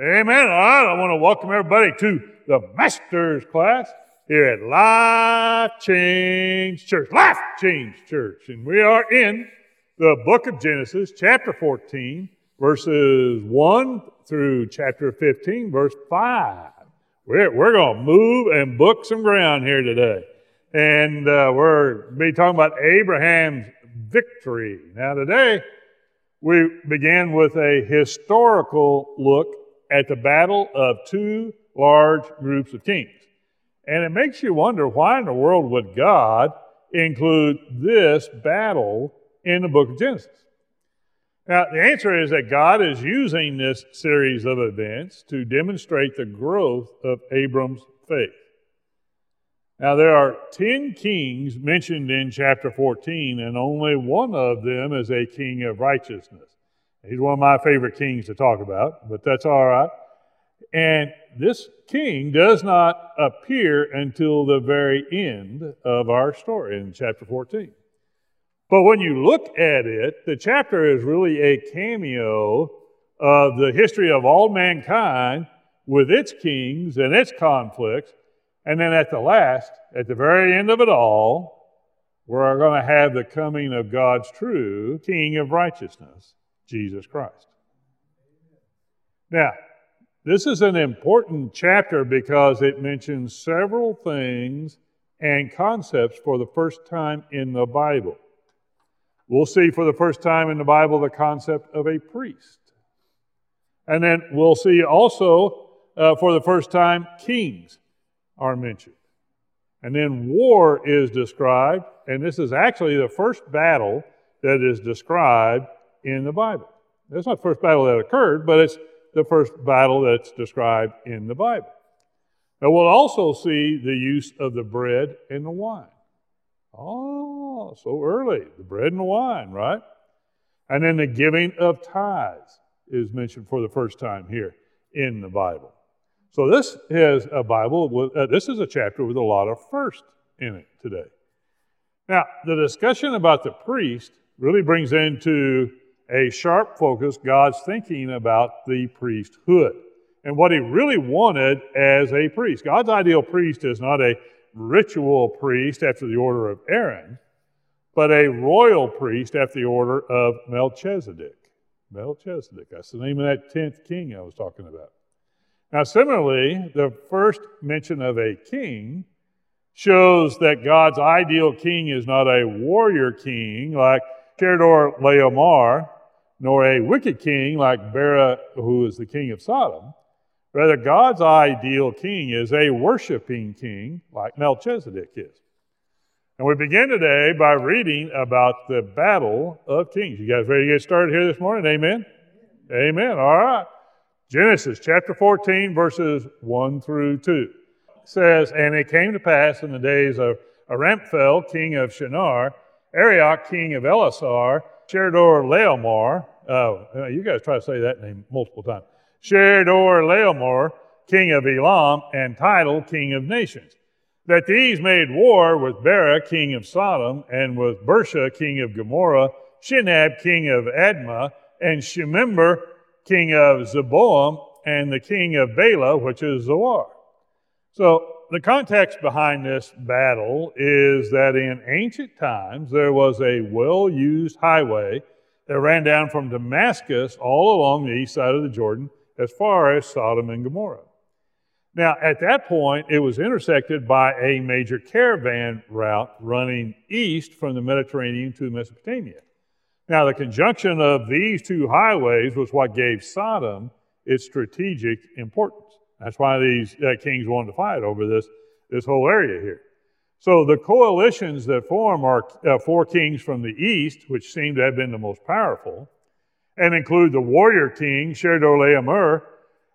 Amen. All right. I want to welcome everybody to the Master's class here at Life Change Church. Life Change Church. And we are in the book of Genesis, chapter 14, verses 1 through chapter 15, verse 5. We're, we're going to move and book some ground here today. And uh, we're be talking about Abraham's victory. Now, today, we begin with a historical look at the battle of two large groups of kings. And it makes you wonder why in the world would God include this battle in the book of Genesis? Now, the answer is that God is using this series of events to demonstrate the growth of Abram's faith. Now, there are 10 kings mentioned in chapter 14, and only one of them is a king of righteousness. He's one of my favorite kings to talk about, but that's all right. And this king does not appear until the very end of our story in chapter 14. But when you look at it, the chapter is really a cameo of the history of all mankind with its kings and its conflicts. And then at the last, at the very end of it all, we're going to have the coming of God's true King of righteousness, Jesus Christ. Now, this is an important chapter because it mentions several things and concepts for the first time in the Bible. We'll see for the first time in the Bible the concept of a priest. And then we'll see also uh, for the first time kings are mentioned. And then war is described, and this is actually the first battle that is described in the Bible. It's not the first battle that occurred, but it's the first battle that's described in the Bible. Now, we'll also see the use of the bread and the wine. Oh, so early, the bread and the wine, right? And then the giving of tithes is mentioned for the first time here in the Bible. So this is a Bible, with, uh, this is a chapter with a lot of first in it today. Now, the discussion about the priest really brings into a sharp focus God's thinking about the priesthood and what he really wanted as a priest. God's ideal priest is not a ritual priest after the order of Aaron, but a royal priest after the order of Melchizedek. Melchizedek, that's the name of that 10th king I was talking about. Now, similarly, the first mention of a king shows that God's ideal king is not a warrior king like Chedorlaomer, nor a wicked king like Bera, who is the king of Sodom. Rather, God's ideal king is a worshiping king like Melchizedek is. And we begin today by reading about the battle of kings. You guys ready to get started here this morning? Amen? Amen. All right. Genesis chapter 14, verses 1 through 2 says, And it came to pass in the days of Amraphel, king of Shinar, Arioch, king of Ellasar, Chedorlaomer, uh, you guys try to say that name multiple times. Chedorlaomer, king of Elam, and Tidal, king of nations. That these made war with Bera, king of Sodom, and with Birsha, king of Gomorrah, Shinab, king of Admah, and Shemeber, king of Zeboiim, and the king of Bela, which is Zoar. So the context behind this battle is that in ancient times there was a well used highway that ran down from Damascus all along the east side of the Jordan as far as Sodom and Gomorrah. Now, at that point, it was intersected by a major caravan route running east from the Mediterranean to Mesopotamia. Now, the conjunction of these two highways was what gave Sodom its strategic importance. That's why these uh, kings wanted to fight over this, this whole area here. So the coalitions that form are uh, four kings from the east, which seem to have been the most powerful, and include the warrior king, Chedorlaomer,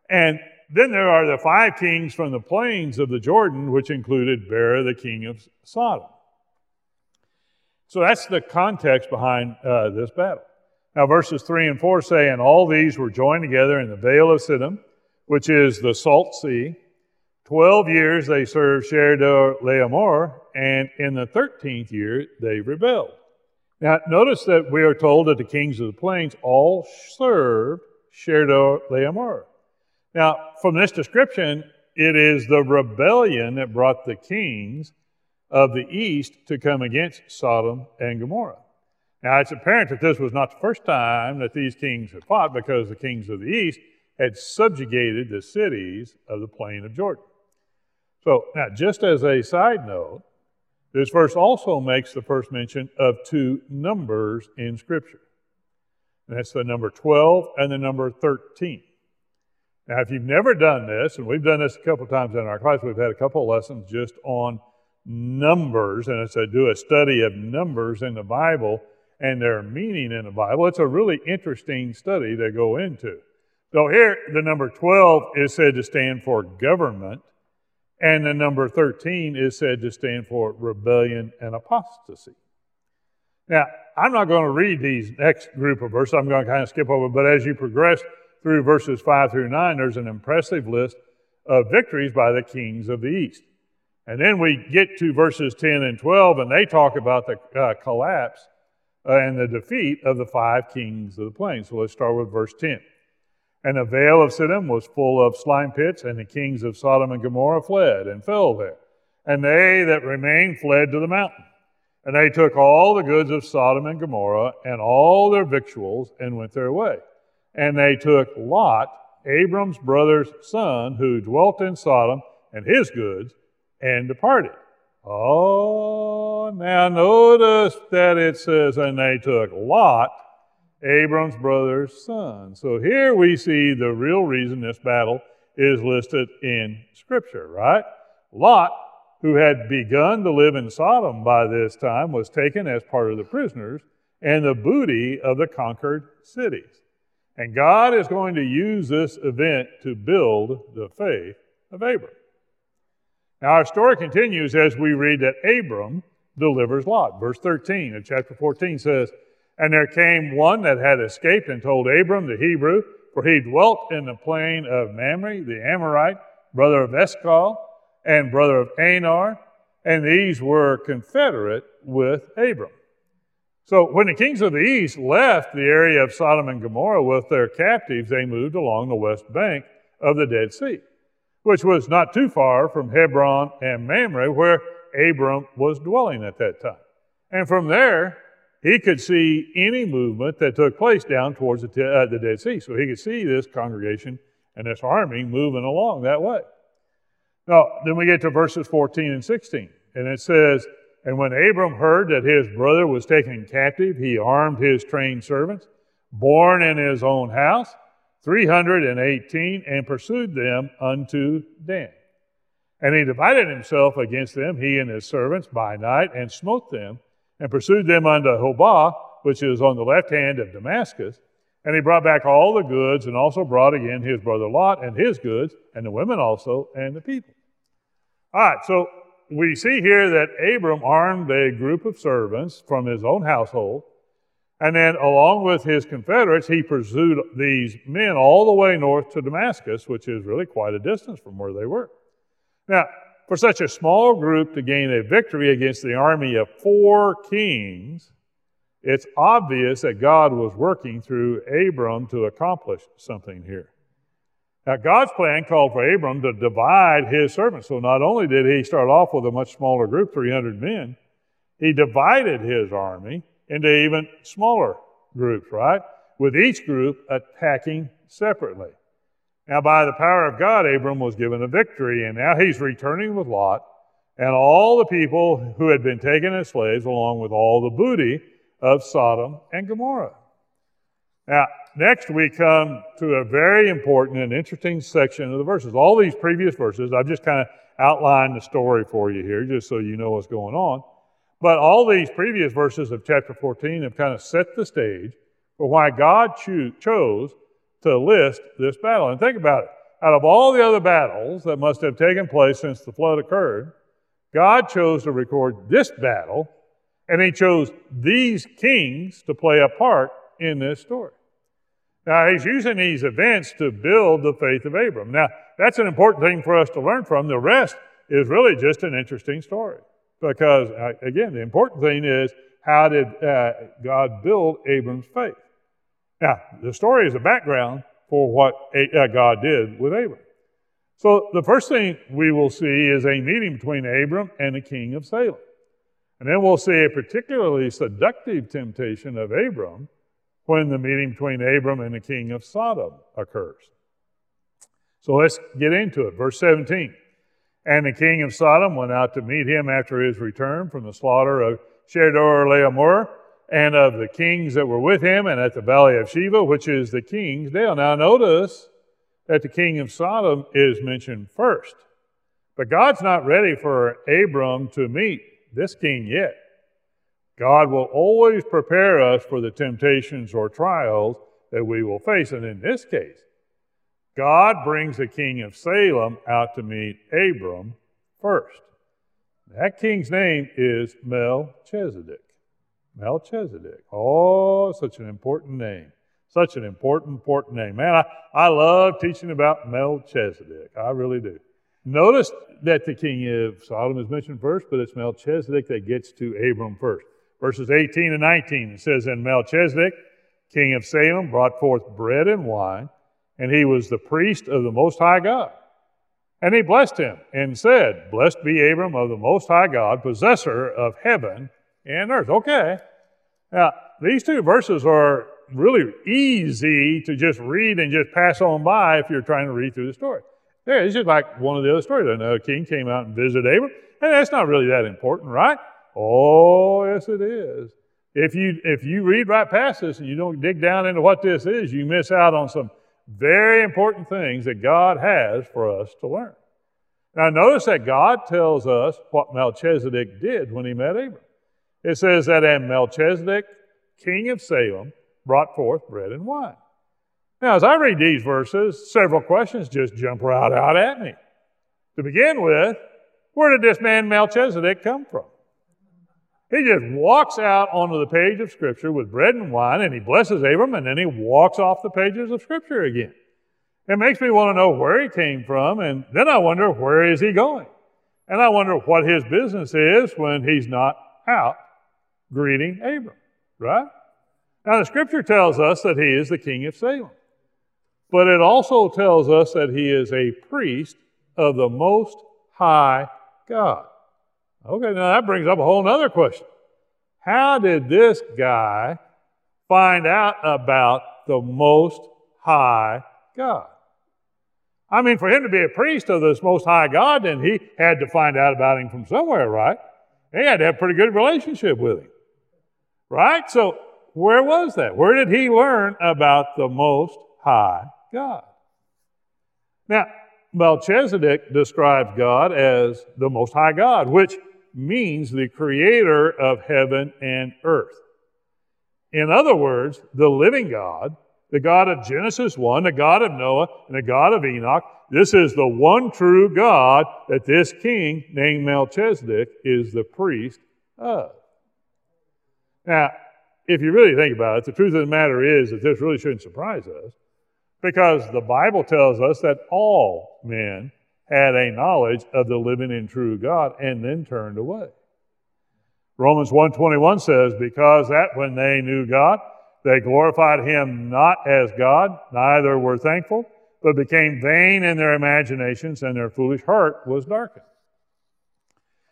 and then there are the five kings from the plains of the Jordan, which included Bera, the king of Sodom. So that's the context behind uh, this battle. Now, verses 3 and 4 say, And all these were joined together in the Vale of Siddim, which is the Salt Sea. Twelve years they served Chedorlaomer, and in the thirteenth year they rebelled. Now, notice that we are told that the kings of the plains all served Chedorlaomer. Now, from this description, it is the rebellion that brought the kings of the east to come against Sodom and Gomorrah. Now, it's apparent that this was not the first time that these kings had fought because the kings of the east had subjugated the cities of the plain of Jordan. So, now, just as a side note, this verse also makes the first mention of two numbers in Scripture. And that's the number 12 and the number 13. Now, if you've never done this, and we've done this a couple times in our class, we've had a couple lessons just on numbers, and it's a do a study of numbers in the Bible and their meaning in the Bible. It's a really interesting study to go into. So here, the number 12 is said to stand for government, and the number 13 is said to stand for rebellion and apostasy. Now, I'm not going to read these next group of verses. I'm going to kind of skip over, but as you progress through verses 5 through 9, there's an impressive list of victories by the kings of the east. And then we get to verses 10 and 12, and they talk about the uh, collapse uh, and the defeat of the five kings of the plain. So let's start with verse 10. And the vale of Siddim was full of slime pits, and the kings of Sodom and Gomorrah fled and fell there. And they that remained fled to the mountain. And they took all the goods of Sodom and Gomorrah and all their victuals and went their way. And they took Lot, Abram's brother's son, who dwelt in Sodom, and his goods, and departed. Oh, now notice that it says, and they took Lot, Abram's brother's son. So here we see the real reason this battle is listed in Scripture, right? Lot, who had begun to live in Sodom by this time, was taken as part of the prisoners and the booty of the conquered cities. And God is going to use this event to build the faith of Abram. Now, our story continues as we read that Abram delivers Lot. Verse 13 of chapter 14 says, And there came one that had escaped and told Abram the Hebrew, for he dwelt in the plain of Mamre, the Amorite, brother of Eshcol, and brother of Aner, and these were confederate with Abram. So when the kings of the east left the area of Sodom and Gomorrah with their captives, they moved along the west bank of the Dead Sea, which was not too far from Hebron and Mamre, where Abram was dwelling at that time. And from there, he could see any movement that took place down towards the, uh, the Dead Sea. So he could see this congregation and this army moving along that way. Now, then we get to verses 14 and 16, and it says, and when Abram heard that his brother was taken captive, he armed his trained servants, born in his own house, 318, and pursued them unto Dan. And he divided himself against them, he and his servants, by night, and smote them, and pursued them unto Hobah, which is on the left hand of Damascus. And he brought back all the goods, and also brought again his brother Lot and his goods, and the women also, and the people. All right, so we see here that Abram armed a group of servants from his own household, and then along with his confederates, he pursued these men all the way north to Damascus, which is really quite a distance from where they were. Now, for such a small group to gain a victory against the army of four kings, it's obvious that God was working through Abram to accomplish something here. Now, God's plan called for Abram to divide his servants. So not only did he start off with a much smaller group, 300 men, he divided his army into even smaller groups, right? With each group attacking separately. Now, by the power of God, Abram was given a victory, and now he's returning with Lot and all the people who had been taken as slaves, along with all the booty of Sodom and Gomorrah. Now, next we come to a very important and interesting section of the verses. All these previous verses, I've just kind of outlined the story for you here, just so you know what's going on. But all these previous verses of chapter 14 have kind of set the stage for why God cho- chose to list this battle. And think about it. Out of all the other battles that must have taken place since the flood occurred, God chose to record this battle, and He chose these kings to play a part in this story. Now, he's using these events to build the faith of Abram. Now, that's an important thing for us to learn from. The rest is really just an interesting story. Because, uh, again, the important thing is how did uh, God build Abram's faith? Now, the story is a background, for what uh, God did with Abram. So the first thing we will see is a meeting between Abram and the king of Salem. And then we'll see a particularly seductive temptation of Abram when the meeting between Abram and the king of Sodom occurs. So let's get into it. Verse 17. And the king of Sodom went out to meet him after his return from the slaughter of Chedorlaomer and of the kings that were with him, and at the valley of Shaveh, which is the king's dale. Now notice that the king of Sodom is mentioned first. But God's not ready for Abram to meet this king yet. God will always prepare us for the temptations or trials that we will face. And in this case, God brings the king of Salem out to meet Abram first. That king's name is Melchizedek. Melchizedek. Oh, such an important name. Such an important, important name. Man, I, I love teaching about Melchizedek. I really do. Notice that the king of Sodom is mentioned first, but it's Melchizedek that gets to Abram first. Verses 18 and 19, it says, And Melchizedek, king of Salem, brought forth bread and wine, and he was the priest of the Most High God. And he blessed him and said, Blessed be Abram of the Most High God, possessor of heaven and earth. Okay. Now, these two verses are really easy to just read and just pass on by if you're trying to read through the story. Yeah, it's just like one of the other stories. A king came out and visited Abram, and that's not really that important, right? Oh, yes, it is. If you if you read right past this and you don't dig down into what this is, you miss out on some very important things that God has for us to learn. Now, notice that God tells us what Melchizedek did when he met Abram. It says that, and Melchizedek, king of Salem, brought forth bread and wine. Now, as I read these verses, several questions just jump right out at me. To begin with, where did this man Melchizedek come from? He just walks out onto the page of Scripture with bread and wine, and he blesses Abram, and then he walks off the pages of Scripture again. It makes me want to know where he came from, and then I wonder where is he going? And I wonder what his business is when he's not out greeting Abram, right? Now, the scripture tells us that he is the king of Salem, but it also tells us that he is a priest of the Most High God. Okay, now that brings up a whole other question. How did this guy find out about the Most High God? I mean, for him to be a priest of this Most High God, then he had to find out about him from somewhere, right? He had to have a pretty good relationship with him. Right? So where was that? Where did he learn about the Most High God? Now, Melchizedek describes God as the Most High God, which means the creator of heaven and earth. In other words, the living God, the God of Genesis 1, the God of Noah, and the God of Enoch, this is the one true God that this king named Melchizedek is the priest of. Now, if you really think about it, the truth of the matter is that this really shouldn't surprise us because the Bible tells us that all men had a knowledge of the living and true God and then turned away. Romans 1:21 says because that when they knew God they glorified him not as God neither were thankful but became vain in their imaginations and their foolish heart was darkened.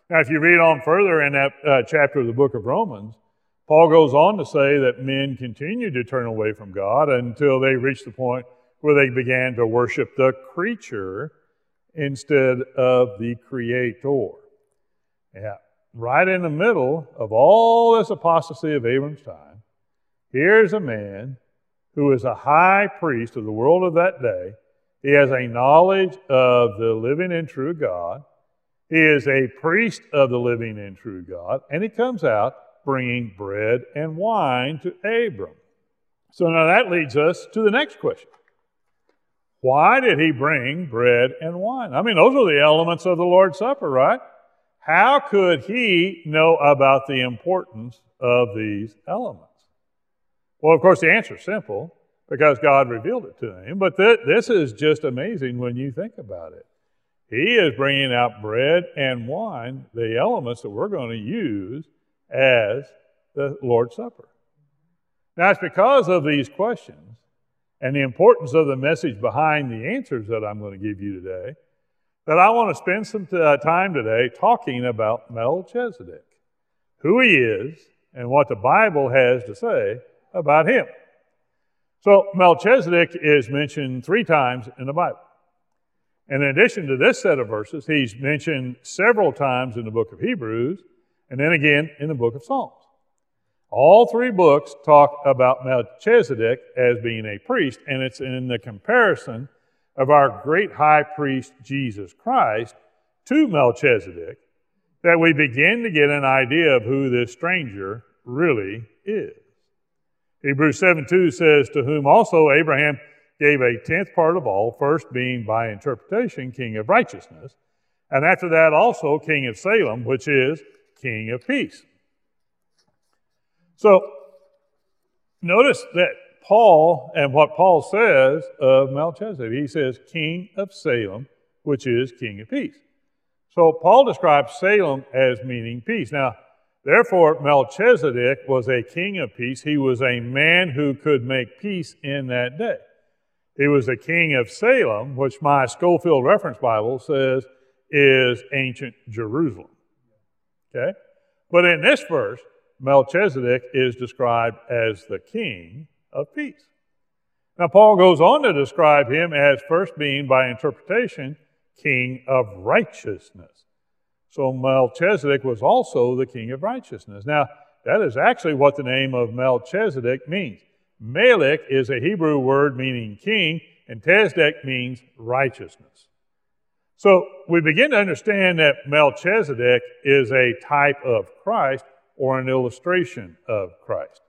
Now if you read on further in that uh, chapter of the book of Romans Paul goes on to say that men continued to turn away from God until they reached the point where they began to worship the creature instead of the creator. Yeah, right in the middle of all this apostasy of Abram's time, here's a man who is a high priest of the world of that day. He has a knowledge of the living and true God. He is a priest of the living and true God, and he comes out bringing bread and wine to Abram. So now that leads us to the next question. Why did he bring bread and wine? I mean, those are the elements of the Lord's Supper, right? How could he know about the importance of these elements? Well, of course, the answer is simple because God revealed it to him. But th- this is just amazing when you think about it. He is bringing out bread and wine, the elements that we're going to use as the Lord's Supper. Now, it's because of these questions and the importance of the message behind the answers that I'm going to give you today, that I want to spend some uh, time today talking about Melchizedek, who he is, and what the Bible has to say about him. So, Melchizedek is mentioned three times in the Bible. And in addition to this set of verses, he's mentioned several times in the book of Hebrews and then again in the book of Psalms. All three books talk about Melchizedek as being a priest, and it's in the comparison of our great high priest Jesus Christ to Melchizedek that we begin to get an idea of who this stranger really is. Hebrews 7 2 says, To whom also Abraham gave a tenth part of all, first being by interpretation king of righteousness, and after that also king of Salem, which is king of peace. So notice that Paul and what Paul says of Melchizedek. He says, King of Salem, which is King of Peace. So Paul describes Salem as meaning peace. Now, therefore, Melchizedek was a king of peace. He was a man who could make peace in that day. He was a king of Salem, which my Scofield Reference Bible says is ancient Jerusalem. Okay? But in this verse, Melchizedek is described as the king of peace. Now, Paul goes on to describe him as first being, by interpretation, king of righteousness. So Melchizedek was also the king of righteousness. Now, that is actually what the name of Melchizedek means. Melech is a Hebrew word meaning king, and Tzedek means righteousness. So we begin to understand that Melchizedek is a type of Christ or an illustration of Christ.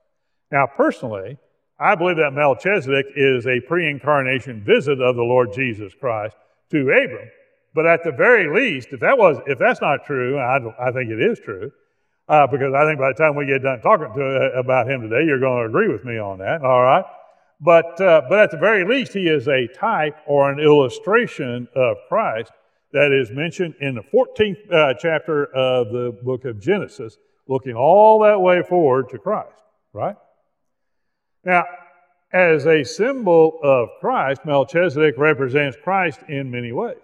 Now, personally, I believe that Melchizedek is a pre incarnation visit of the Lord Jesus Christ to Abram. But at the very least, if, that was, if that's not true, I, I think it is true, uh, because I think by the time we get done talking to, uh, about him today, you're going to agree with me on that, all right? But, uh, but at the very least, he is a type or an illustration of Christ that is mentioned in the 14th uh, chapter of the book of Genesis looking all that way forward to Christ, right? Now, as a symbol of Christ, Melchizedek represents Christ in many ways.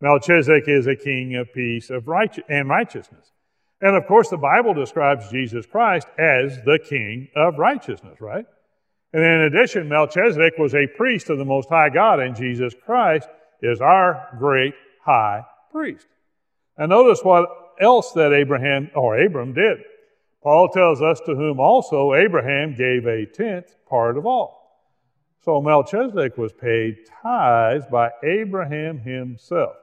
Melchizedek is a king of peace of right- and righteousness. And of course, the Bible describes Jesus Christ as the king of righteousness, right? And in addition, Melchizedek was a priest of the Most High God, and Jesus Christ is our great high priest. And notice what else that Abraham or Abram did. Paul tells us to whom also Abraham gave a tenth part of all. So Melchizedek was paid tithes by Abraham himself.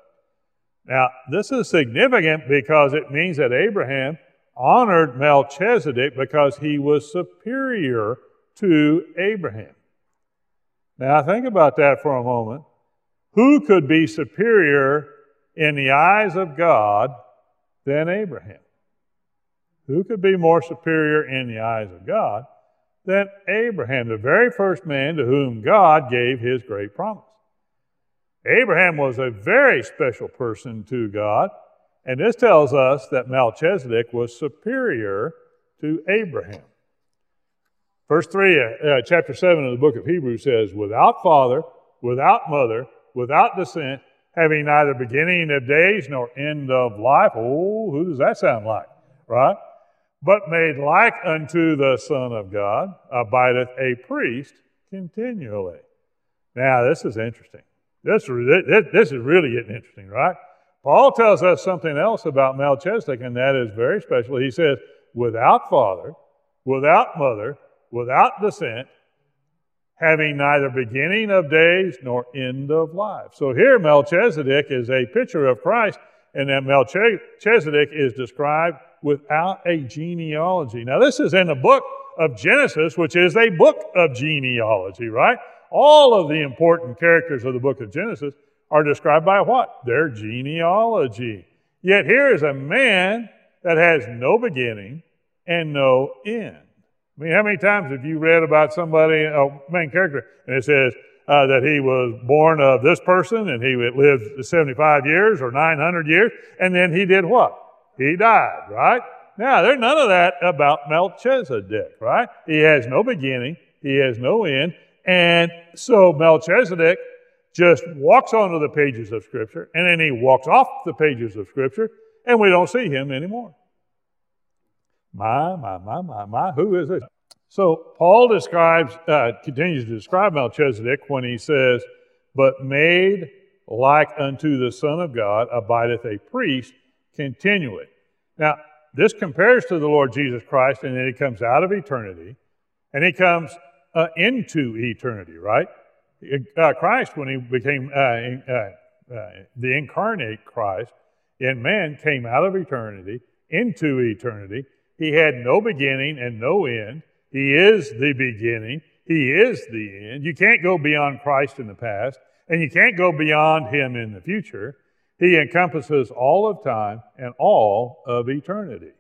Now, this is significant because it means that Abraham honored Melchizedek because he was superior to Abraham. Now, think about that for a moment. Who could be superior in the eyes of God than Abraham. Who could be more superior in the eyes of God than Abraham, the very first man to whom God gave his great promise? Abraham was a very special person to God, and this tells us that Melchizedek was superior to Abraham. Verse 3, uh, chapter 7 of the book of Hebrews says, Without father, without mother, without descent, having neither beginning of days nor end of life. Oh, who does that sound like? Right? But made like unto the Son of God, abideth a priest continually. Now, this is interesting. This, this is really getting interesting, right? Paul tells us something else about Melchizedek, and that is very special. He says, without father, without mother, without descent, having neither beginning of days nor end of life. So here, Melchizedek is a picture of Christ, and that Melchizedek is described without a genealogy. Now, this is in the book of Genesis, which is a book of genealogy, right? All of the important characters of the book of Genesis are described by what? Their genealogy. Yet here is a man that has no beginning and no end. I mean, how many times have you read about somebody, a main character, and it says uh, that he was born of this person and he lived 75 years or 900 years, and then he did what? He died, right? Now, there's none of that about Melchizedek, right? He has no beginning, he has no end, And so Melchizedek just walks onto the pages of Scripture, and then he walks off the pages of Scripture, and we don't see him anymore. My, my, my, my, my, who is this? So Paul describes, uh, continues to describe Melchizedek when he says, But made like unto the Son of God abideth a priest continually. Now, this compares to the Lord Jesus Christ, and then he comes out of eternity, and he comes uh, into eternity, right? Uh, Christ, when he became uh, uh, uh, the incarnate Christ in man, came out of eternity into eternity. He had no beginning and no end. He is the beginning. He is the end. You can't go beyond Christ in the past, and you can't go beyond him in the future. He encompasses all of time and all of eternity.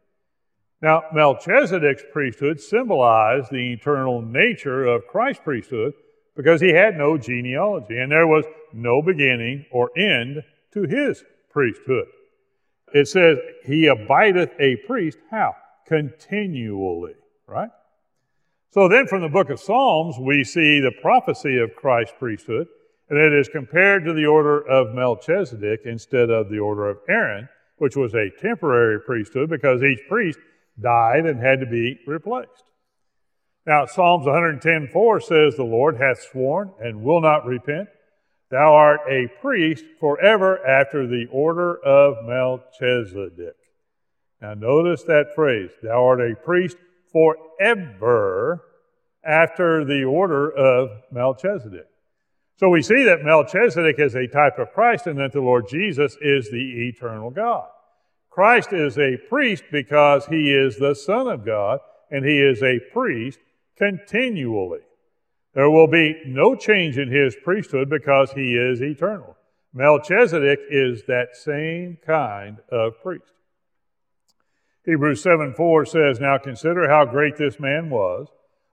Now, Melchizedek's priesthood symbolized the eternal nature of Christ's priesthood because he had no genealogy and there was no beginning or end to his priesthood. It says, He abideth a priest, how? Continually, right? So then from the book of Psalms, we see the prophecy of Christ's priesthood, and it is compared to the order of Melchizedek instead of the order of Aaron, which was a temporary priesthood because each priest died and had to be replaced. Now, Psalms 110:4 says, The Lord hath sworn and will not repent. Thou art a priest forever after the order of Melchizedek. Now, notice that phrase, Thou art a priest forever after the order of Melchizedek. So we see that Melchizedek is a type of Christ and that the Lord Jesus is the eternal God. Christ is a priest because he is the Son of God and he is a priest continually. There will be no change in his priesthood because he is eternal. Melchizedek is that same kind of priest. Hebrews 7 4 says, Now consider how great this man was,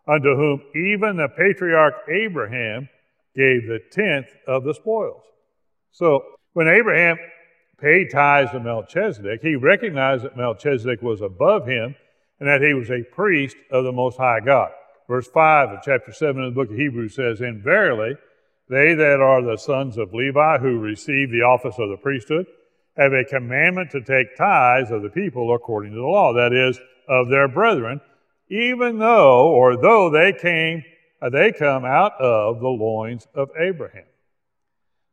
unto whom even the patriarch Abraham gave the tenth of the spoils. So when Abraham paid tithes to Melchizedek, he recognized that Melchizedek was above him and that he was a priest of the Most High God. Verse 5 of chapter 7 of the book of Hebrews says, And verily, they that are the sons of Levi who receive the office of the priesthood have a commandment to take tithes of the people according to the law, that is, of their brethren, even though or though they came, uh, they come out of the loins of Abraham.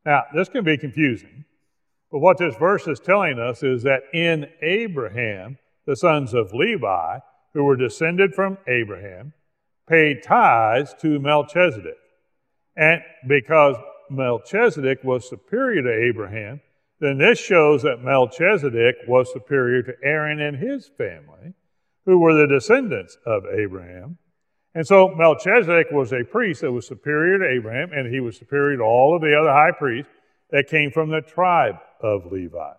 Now, this can be confusing but what this verse is telling us is that in Abraham, the sons of Levi, who were descended from Abraham, paid tithes to Melchizedek. And because Melchizedek was superior to Abraham, then this shows that Melchizedek was superior to Aaron and his family, who were the descendants of Abraham. And so Melchizedek was a priest that was superior to Abraham, and he was superior to all of the other high priests that came from the tribe of Levi.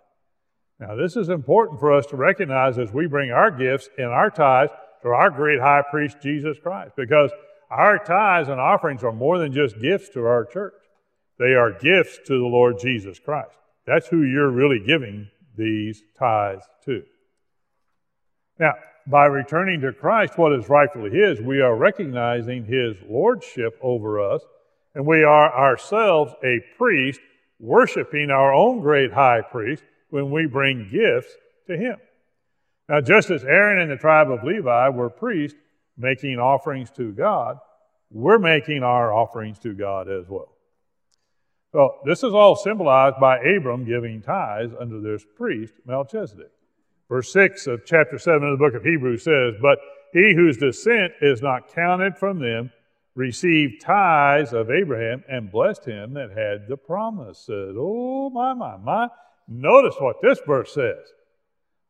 Now, this is important for us to recognize as we bring our gifts and our tithes to our great high priest, Jesus Christ, because our tithes and offerings are more than just gifts to our church. They are gifts to the Lord Jesus Christ. That's who you're really giving these tithes to. Now, by returning to Christ, what is rightfully His, we are recognizing His lordship over us, and we are ourselves a priest worshiping our own great high priest when we bring gifts to him. Now, just as Aaron and the tribe of Levi were priests making offerings to God, we're making our offerings to God as well. So, this is all symbolized by Abram giving tithes unto this priest, Melchizedek. Verse 6 of chapter 7 of the book of Hebrews says, But he whose descent is not counted from them received tithes of Abraham and blessed him that had the promises. Oh, my, my, my. Notice what this verse says.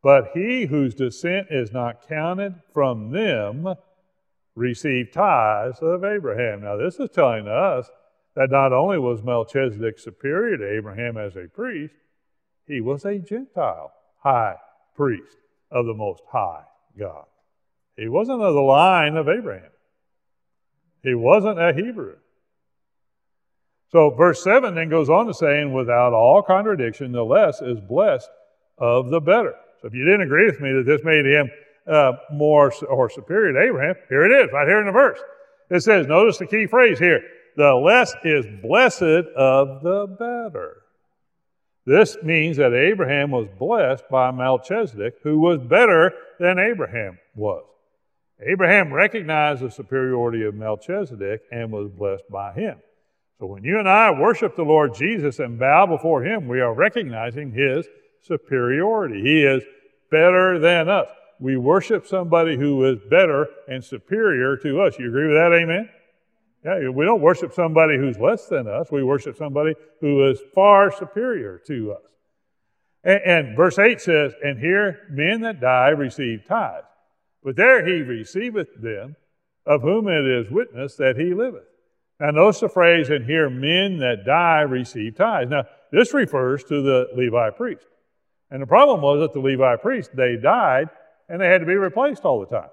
But he whose descent is not counted from them received tithes of Abraham. Now, this is telling us that not only was Melchizedek superior to Abraham as a priest, he was a Gentile high priest of the Most High God. He wasn't of the line of Abraham. He wasn't a Hebrew. So verse 7 then goes on to saying, without all contradiction, the less is blessed of the better. So if you didn't agree with me that this made him uh, more or superior to Abraham, here it is, right here in the verse. It says, notice the key phrase here, the less is blessed of the better. This means that Abraham was blessed by Melchizedek, who was better than Abraham was. Abraham recognized the superiority of Melchizedek and was blessed by him. So when you and I worship the Lord Jesus and bow before him, we are recognizing his superiority. He is better than us. We worship somebody who is better and superior to us. You agree with that? Amen? Yeah, we don't worship somebody who's less than us. We worship somebody who is far superior to us. And, and verse 8 says, And here men that die receive tithes. But there he receiveth them, of whom it is witness that he liveth. Now, notice the phrase, and here men that die receive tithes. Now, this refers to the Levi priest. And the problem was that the Levi priest, they died and they had to be replaced all the time.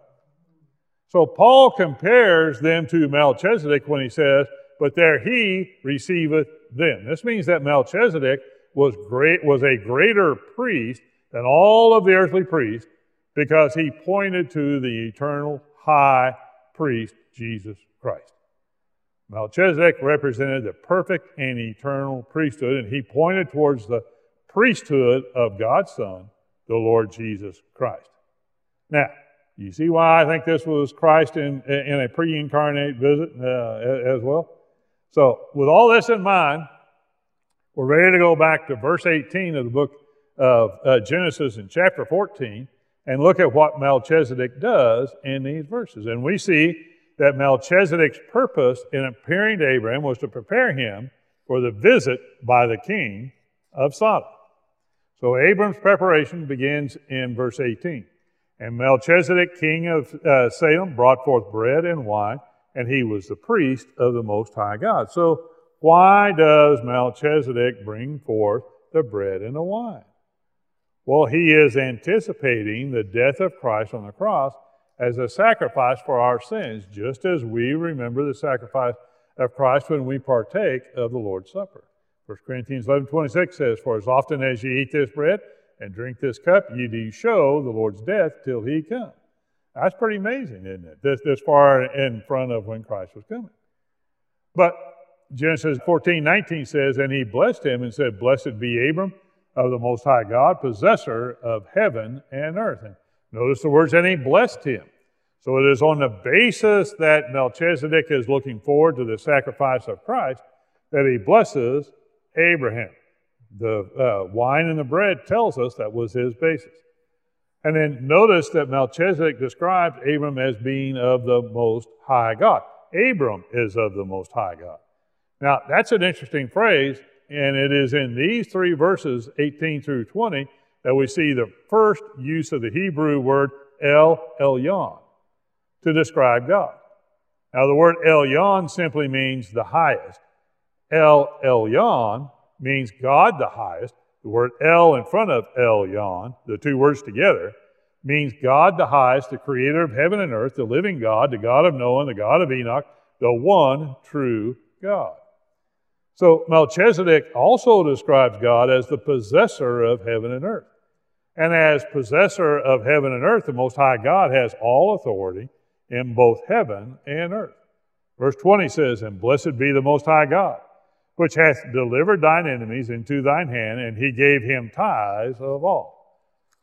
So Paul compares them to Melchizedek when he says, But there he receiveth them. This means that Melchizedek was great was a greater priest than all of the earthly priests because he pointed to the eternal high priest, Jesus Christ. Melchizedek represented the perfect and eternal priesthood, and he pointed towards the priesthood of God's Son, the Lord Jesus Christ. Now, you see why I think this was Christ in, in a pre incarnate visit uh, as well? So, with all this in mind, we're ready to go back to verse 18 of the book of uh, Genesis in chapter 14 and look at what Melchizedek does in these verses. And we see that Melchizedek's purpose in appearing to Abraham was to prepare him for the visit by the king of Sodom. So Abram's preparation begins in verse 18. And Melchizedek, king of uh, Salem, brought forth bread and wine, and he was the priest of the Most High God. So, why does Melchizedek bring forth the bread and the wine? Well, he is anticipating the death of Christ on the cross as a sacrifice for our sins, just as we remember the sacrifice of Christ when we partake of the Lord's Supper. 1 Corinthians 11 26 says, For as often as ye eat this bread and drink this cup, ye do show the Lord's death till he come. That's pretty amazing, isn't it? This, this far in front of when Christ was coming. But Genesis 14 19 says, And he blessed him and said, Blessed be Abram of the Most High God, possessor of heaven and earth. And notice the words, and he blessed him. So it is on the basis that Melchizedek is looking forward to the sacrifice of Christ that he blesses Abraham. The uh, wine and the bread tells us that was his basis. And then notice that Melchizedek describes Abram as being of the Most High God. Abram is of the Most High God. Now, that's an interesting phrase, and it is in these three verses, 18 through 20, that we see the first use of the Hebrew word El Elyon to describe God. Now, the word Elyon simply means the highest. El Elyon means God the highest. The word El in front of Elyon, the two words together, means God the highest, the creator of heaven and earth, the living God, the God of Noah, the God of Enoch, the one true God. So Melchizedek also describes God as the possessor of heaven and earth. And as possessor of heaven and earth, the Most High God has all authority in both heaven and earth. Verse 20 says, And blessed be the Most High God, which hath delivered thine enemies into thine hand, and he gave him tithes of all.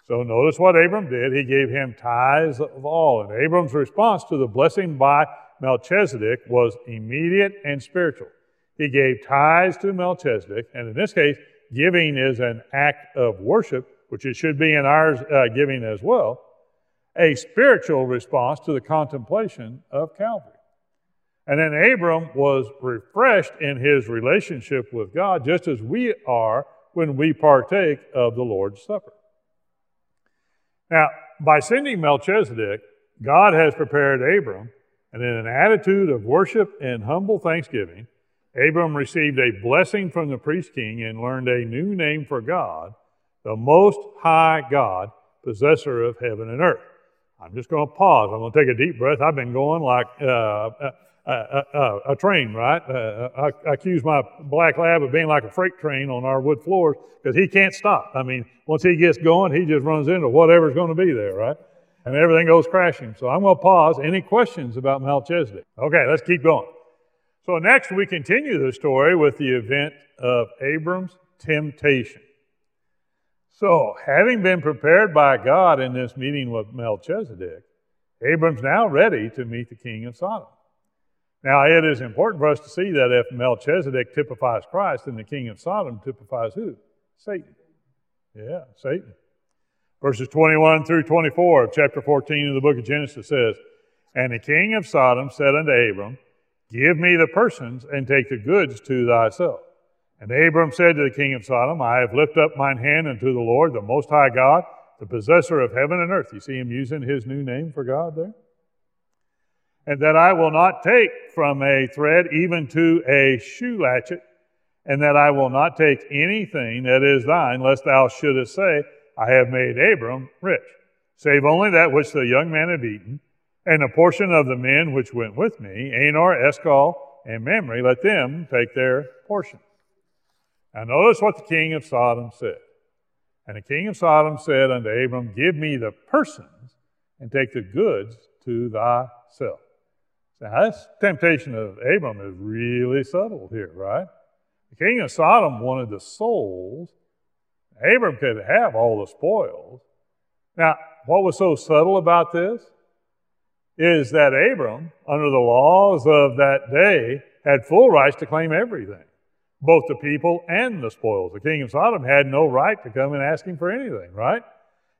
So notice what Abram did. He gave him tithes of all. And Abram's response to the blessing by Melchizedek was immediate and spiritual. He gave tithes to Melchizedek, and in this case, giving is an act of worship, which it should be in our uh, giving as well, a spiritual response to the contemplation of Calvary. And then Abram was refreshed in his relationship with God, just as we are when we partake of the Lord's Supper. Now, by sending Melchizedek, God has prepared Abram, and in an attitude of worship and humble thanksgiving, Abram received a blessing from the priest king and learned a new name for God, the Most High God, possessor of heaven and earth. I'm just going to pause. I'm going to take a deep breath. I've been going like uh, uh, uh, uh, a train, right? Uh, I, I, accuse my black lab of being like a freight train on our wood floors because he can't stop. I mean, once he gets going, he just runs into whatever's going to be there, right? And everything goes crashing. So I'm going to pause. Any questions about Melchizedek? Okay, let's keep going. So, next we continue the story with the event of Abram's temptation. So, having been prepared by God in this meeting with Melchizedek, Abram's now ready to meet the king of Sodom. Now, it is important for us to see that if Melchizedek typifies Christ, then the king of Sodom typifies who? Satan. Yeah, Satan. Verses 21 through 24 of chapter 14 of the book of Genesis says, And the king of Sodom said unto Abram, Give me the persons and take the goods to thyself. And Abram said to the king of Sodom, I have lifted up mine hand unto the Lord, the Most High God, the possessor of heaven and earth. You see him using his new name for God there? And that I will not take from a thread even to a shoe latchet, and that I will not take anything that is thine, lest thou shouldest say, I have made Abram rich, save only that which the young man have eaten, and a portion of the men which went with me, Aner, Eshcol, and Mamre, let them take their portion. Now notice what the king of Sodom said. And the king of Sodom said unto Abram, Give me the persons and take the goods to thyself. Now, this temptation of Abram is really subtle here, right? The king of Sodom wanted the souls. Abram could have all the spoils. Now, what was so subtle about this is that Abram, under the laws of that day, had full rights to claim everything both the people and the spoils. The king of Sodom had no right to come and ask him for anything, right?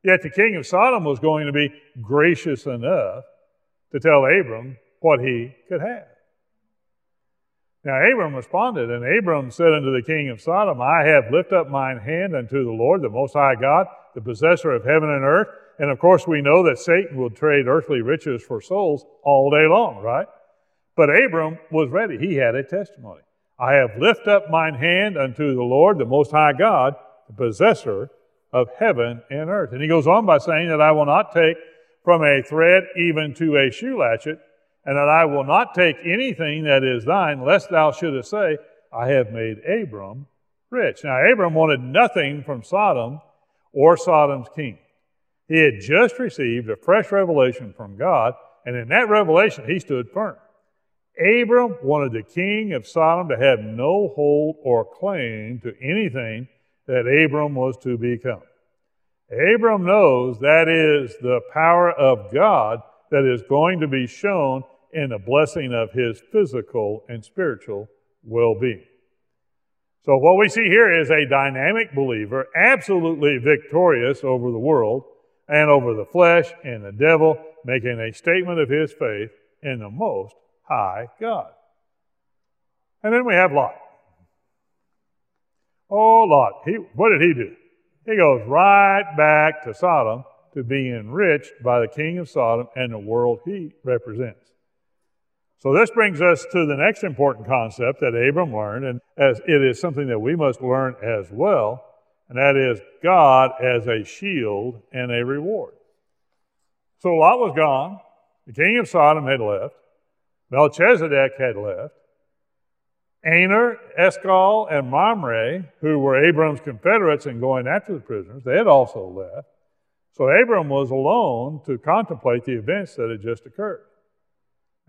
Yet the king of Sodom was going to be gracious enough to tell Abram what he could have. Now Abram responded, and Abram said unto the king of Sodom, I have lifted up mine hand unto the Lord, the Most High God, the possessor of heaven and earth. And of course, we know that Satan will trade earthly riches for souls all day long, right? But Abram was ready. He had a testimony. I have lifted up mine hand unto the Lord, the Most High God, the possessor of heaven and earth. And he goes on by saying that I will not take from a thread even to a shoe latchet, and that I will not take anything that is thine, lest thou shouldest say, I have made Abram rich. Now, Abram wanted nothing from Sodom or Sodom's king. He had just received a fresh revelation from God, and in that revelation, he stood firm. Abram wanted the king of Sodom to have no hold or claim to anything that Abram was to become. Abram knows that is the power of God that is going to be shown in the blessing of his physical and spiritual well being. So, what we see here is a dynamic believer, absolutely victorious over the world and over the flesh and the devil, making a statement of his faith in the most high God. And then we have Lot. Oh, Lot. He, what did he do? He goes right back to Sodom to be enriched by the king of Sodom and the world he represents. So this brings us to the next important concept that Abram learned, and as it is something that we must learn as well, and that is God as a shield and a reward. So Lot was gone. The king of Sodom had left. Melchizedek had left. Aner, Eshcol, and Mamre, who were Abram's confederates in going after the prisoners, they had also left. So Abram was alone to contemplate the events that had just occurred.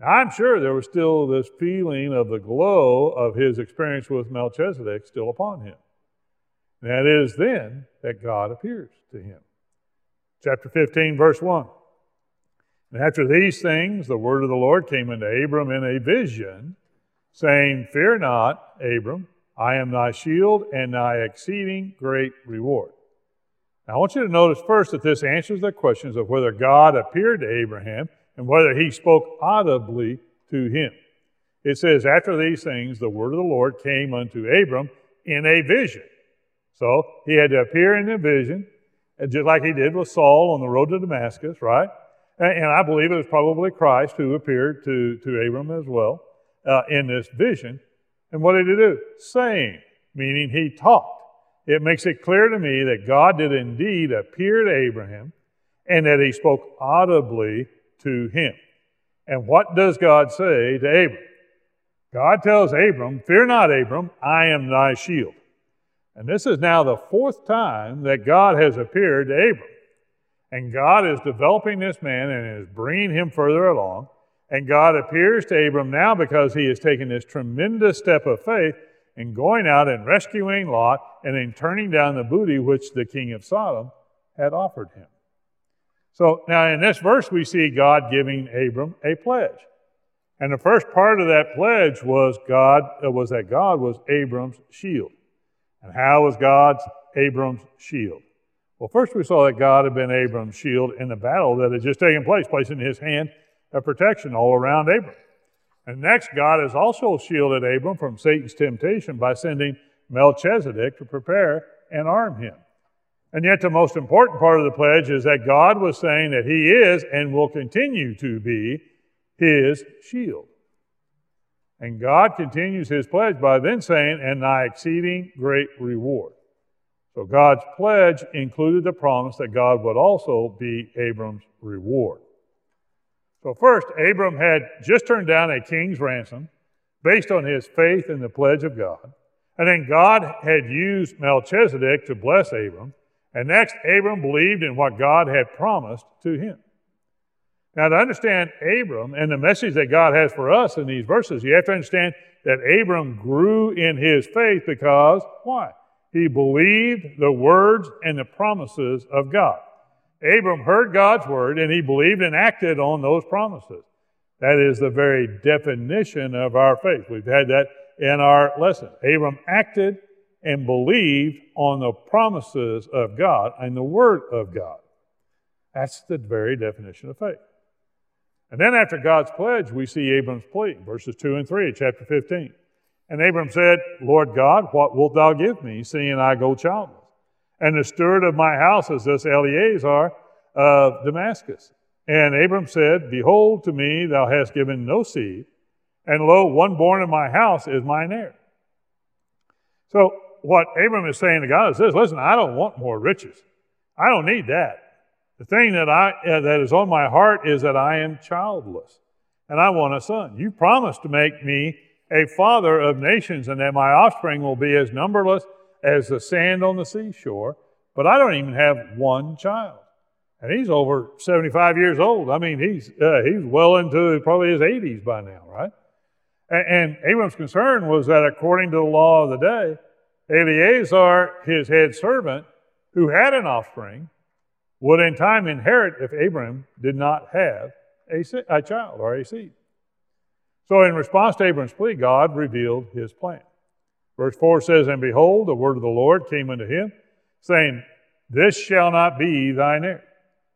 I'm sure there was still this feeling of the glow of his experience with Melchizedek still upon him. And that is then that God appears to him. Chapter 15, verse 1. And after these things, the word of the Lord came unto Abram in a vision, saying, Fear not, Abram, I am thy shield and thy exceeding great reward. Now, I want you to notice first that this answers the questions of whether God appeared to Abraham and whether he spoke audibly to him. It says, After these things, the word of the Lord came unto Abram in a vision. So he had to appear in a vision, just like he did with Saul on the road to Damascus, right? And I believe it was probably Christ who appeared to, to Abram as well uh, in this vision. And what did he do? Saying, meaning he talked. It makes it clear to me that God did indeed appear to Abraham and that he spoke audibly to him. And what does God say to Abram? God tells Abram, Fear not, Abram, I am thy shield. And this is now the fourth time that God has appeared to Abram. And God is developing this man and is bringing him further along. And God appears to Abram now because he has taken this tremendous step of faith in going out and rescuing Lot and in turning down the booty which the king of Sodom had offered him. So now in this verse, we see God giving Abram a pledge. And the first part of that pledge was God uh, was that God was Abram's shield. And how was God's Abram's shield? Well, first we saw that God had been Abram's shield in the battle that had just taken place, placing his hand of protection all around Abram. And next, God has also shielded Abram from Satan's temptation by sending Melchizedek to prepare and arm him. And yet, the most important part of the pledge is that God was saying that He is and will continue to be His shield. And God continues His pledge by then saying, and thy exceeding great reward. So God's pledge included the promise that God would also be Abram's reward. So, first, Abram had just turned down a king's ransom based on his faith in the pledge of God. And then God had used Melchizedek to bless Abram. And next, Abram believed in what God had promised to him. Now, to understand Abram and the message that God has for us in these verses, you have to understand that Abram grew in his faith because, why? He believed the words and the promises of God. Abram heard God's word and he believed and acted on those promises. That is the very definition of our faith. We've had that in our lesson. Abram acted and believed on the promises of God and the word of God. That's the very definition of faith. And then after God's pledge, we see Abram's plea, verses 2 and 3 chapter 15. And Abram said, Lord God, what wilt thou give me, seeing I go childless? And the steward of my house is this Eliezer of Damascus. And Abram said, Behold, to me thou hast given no seed, and lo, one born in my house is mine heir. So, what Abram is saying to God is this listen, I don't want more riches. I don't need that. The thing that, I, uh, that is on my heart is that I am childless, and I want a son. You promised to make me a father of nations, and that my offspring will be as numberless as the sand on the seashore, but I don't even have one child. And he's over 75 years old. I mean, he's, uh, he's well into probably his 80s by now, right? And, and Abram's concern was that according to the law of the day, Eliezer, his head servant, who had an offspring, would in time inherit if Abram did not have a, a child or a seed. So, in response to Abram's plea, God revealed his plan. Verse 4 says, And behold, the word of the Lord came unto him, saying, This shall not be thine heir,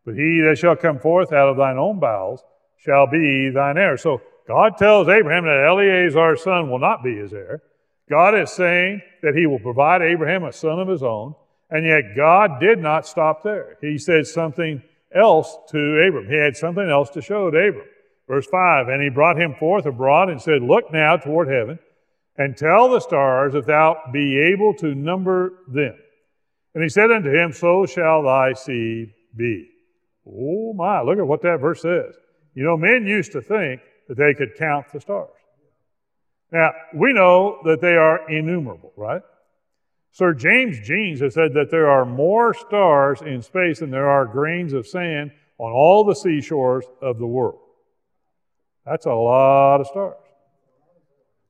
but he that shall come forth out of thine own bowels shall be thine heir. So God tells Abraham that Eliezer's son will not be his heir. God is saying that he will provide Abraham a son of his own, and yet God did not stop there. He said something else to Abram. He had something else to show to Abram. Verse 5 And he brought him forth abroad and said, Look now toward heaven and tell the stars if thou be able to number them. And he said unto him, So shall thy seed be. Oh my, look at what that verse says. You know, men used to think that they could count the stars. Now, we know that they are innumerable, right? Sir James Jeans has said that there are more stars in space than there are grains of sand on all the seashores of the world. That's a lot of stars.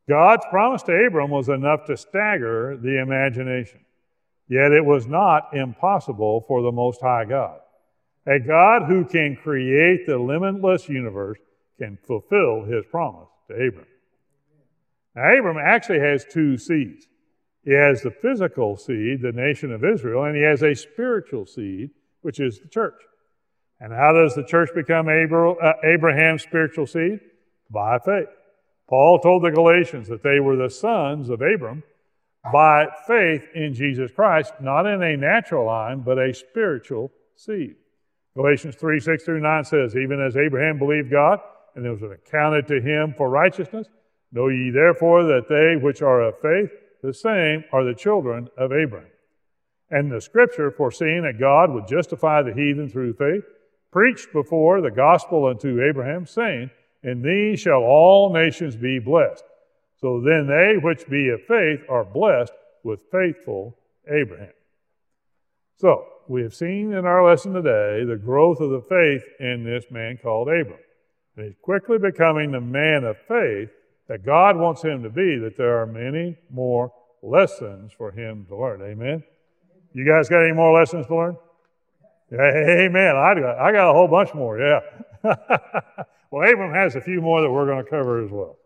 God's promise to Abram was enough to stagger the imagination. Yet it was not impossible for the Most High God. A God who can create the limitless universe can fulfill his promise to Abram. Now, Abram actually has two seeds. He has the physical seed, the nation of Israel, and he has a spiritual seed, which is the church. And how does the church become uh, Abraham's spiritual seed? By faith. Paul told the Galatians that they were the sons of Abram by faith in Jesus Christ, not in a natural line, but a spiritual seed. Galatians 3 6 through 9 says, Even as Abraham believed God, and it was accounted to him for righteousness, know ye therefore that they which are of faith, the same are the children of Abraham. And the scripture, foreseeing that God would justify the heathen through faith, preached before the gospel unto Abraham, saying, in these shall all nations be blessed. So then they which be of faith are blessed with faithful Abraham. So, we have seen in our lesson today the growth of the faith in this man called Abram. and he's quickly becoming the man of faith that God wants him to be, that there are many more lessons for him to learn. Amen? You guys got any more lessons to learn? Amen. I got, I got a whole bunch more, yeah. well, Abram has a few more that we're going to cover as well.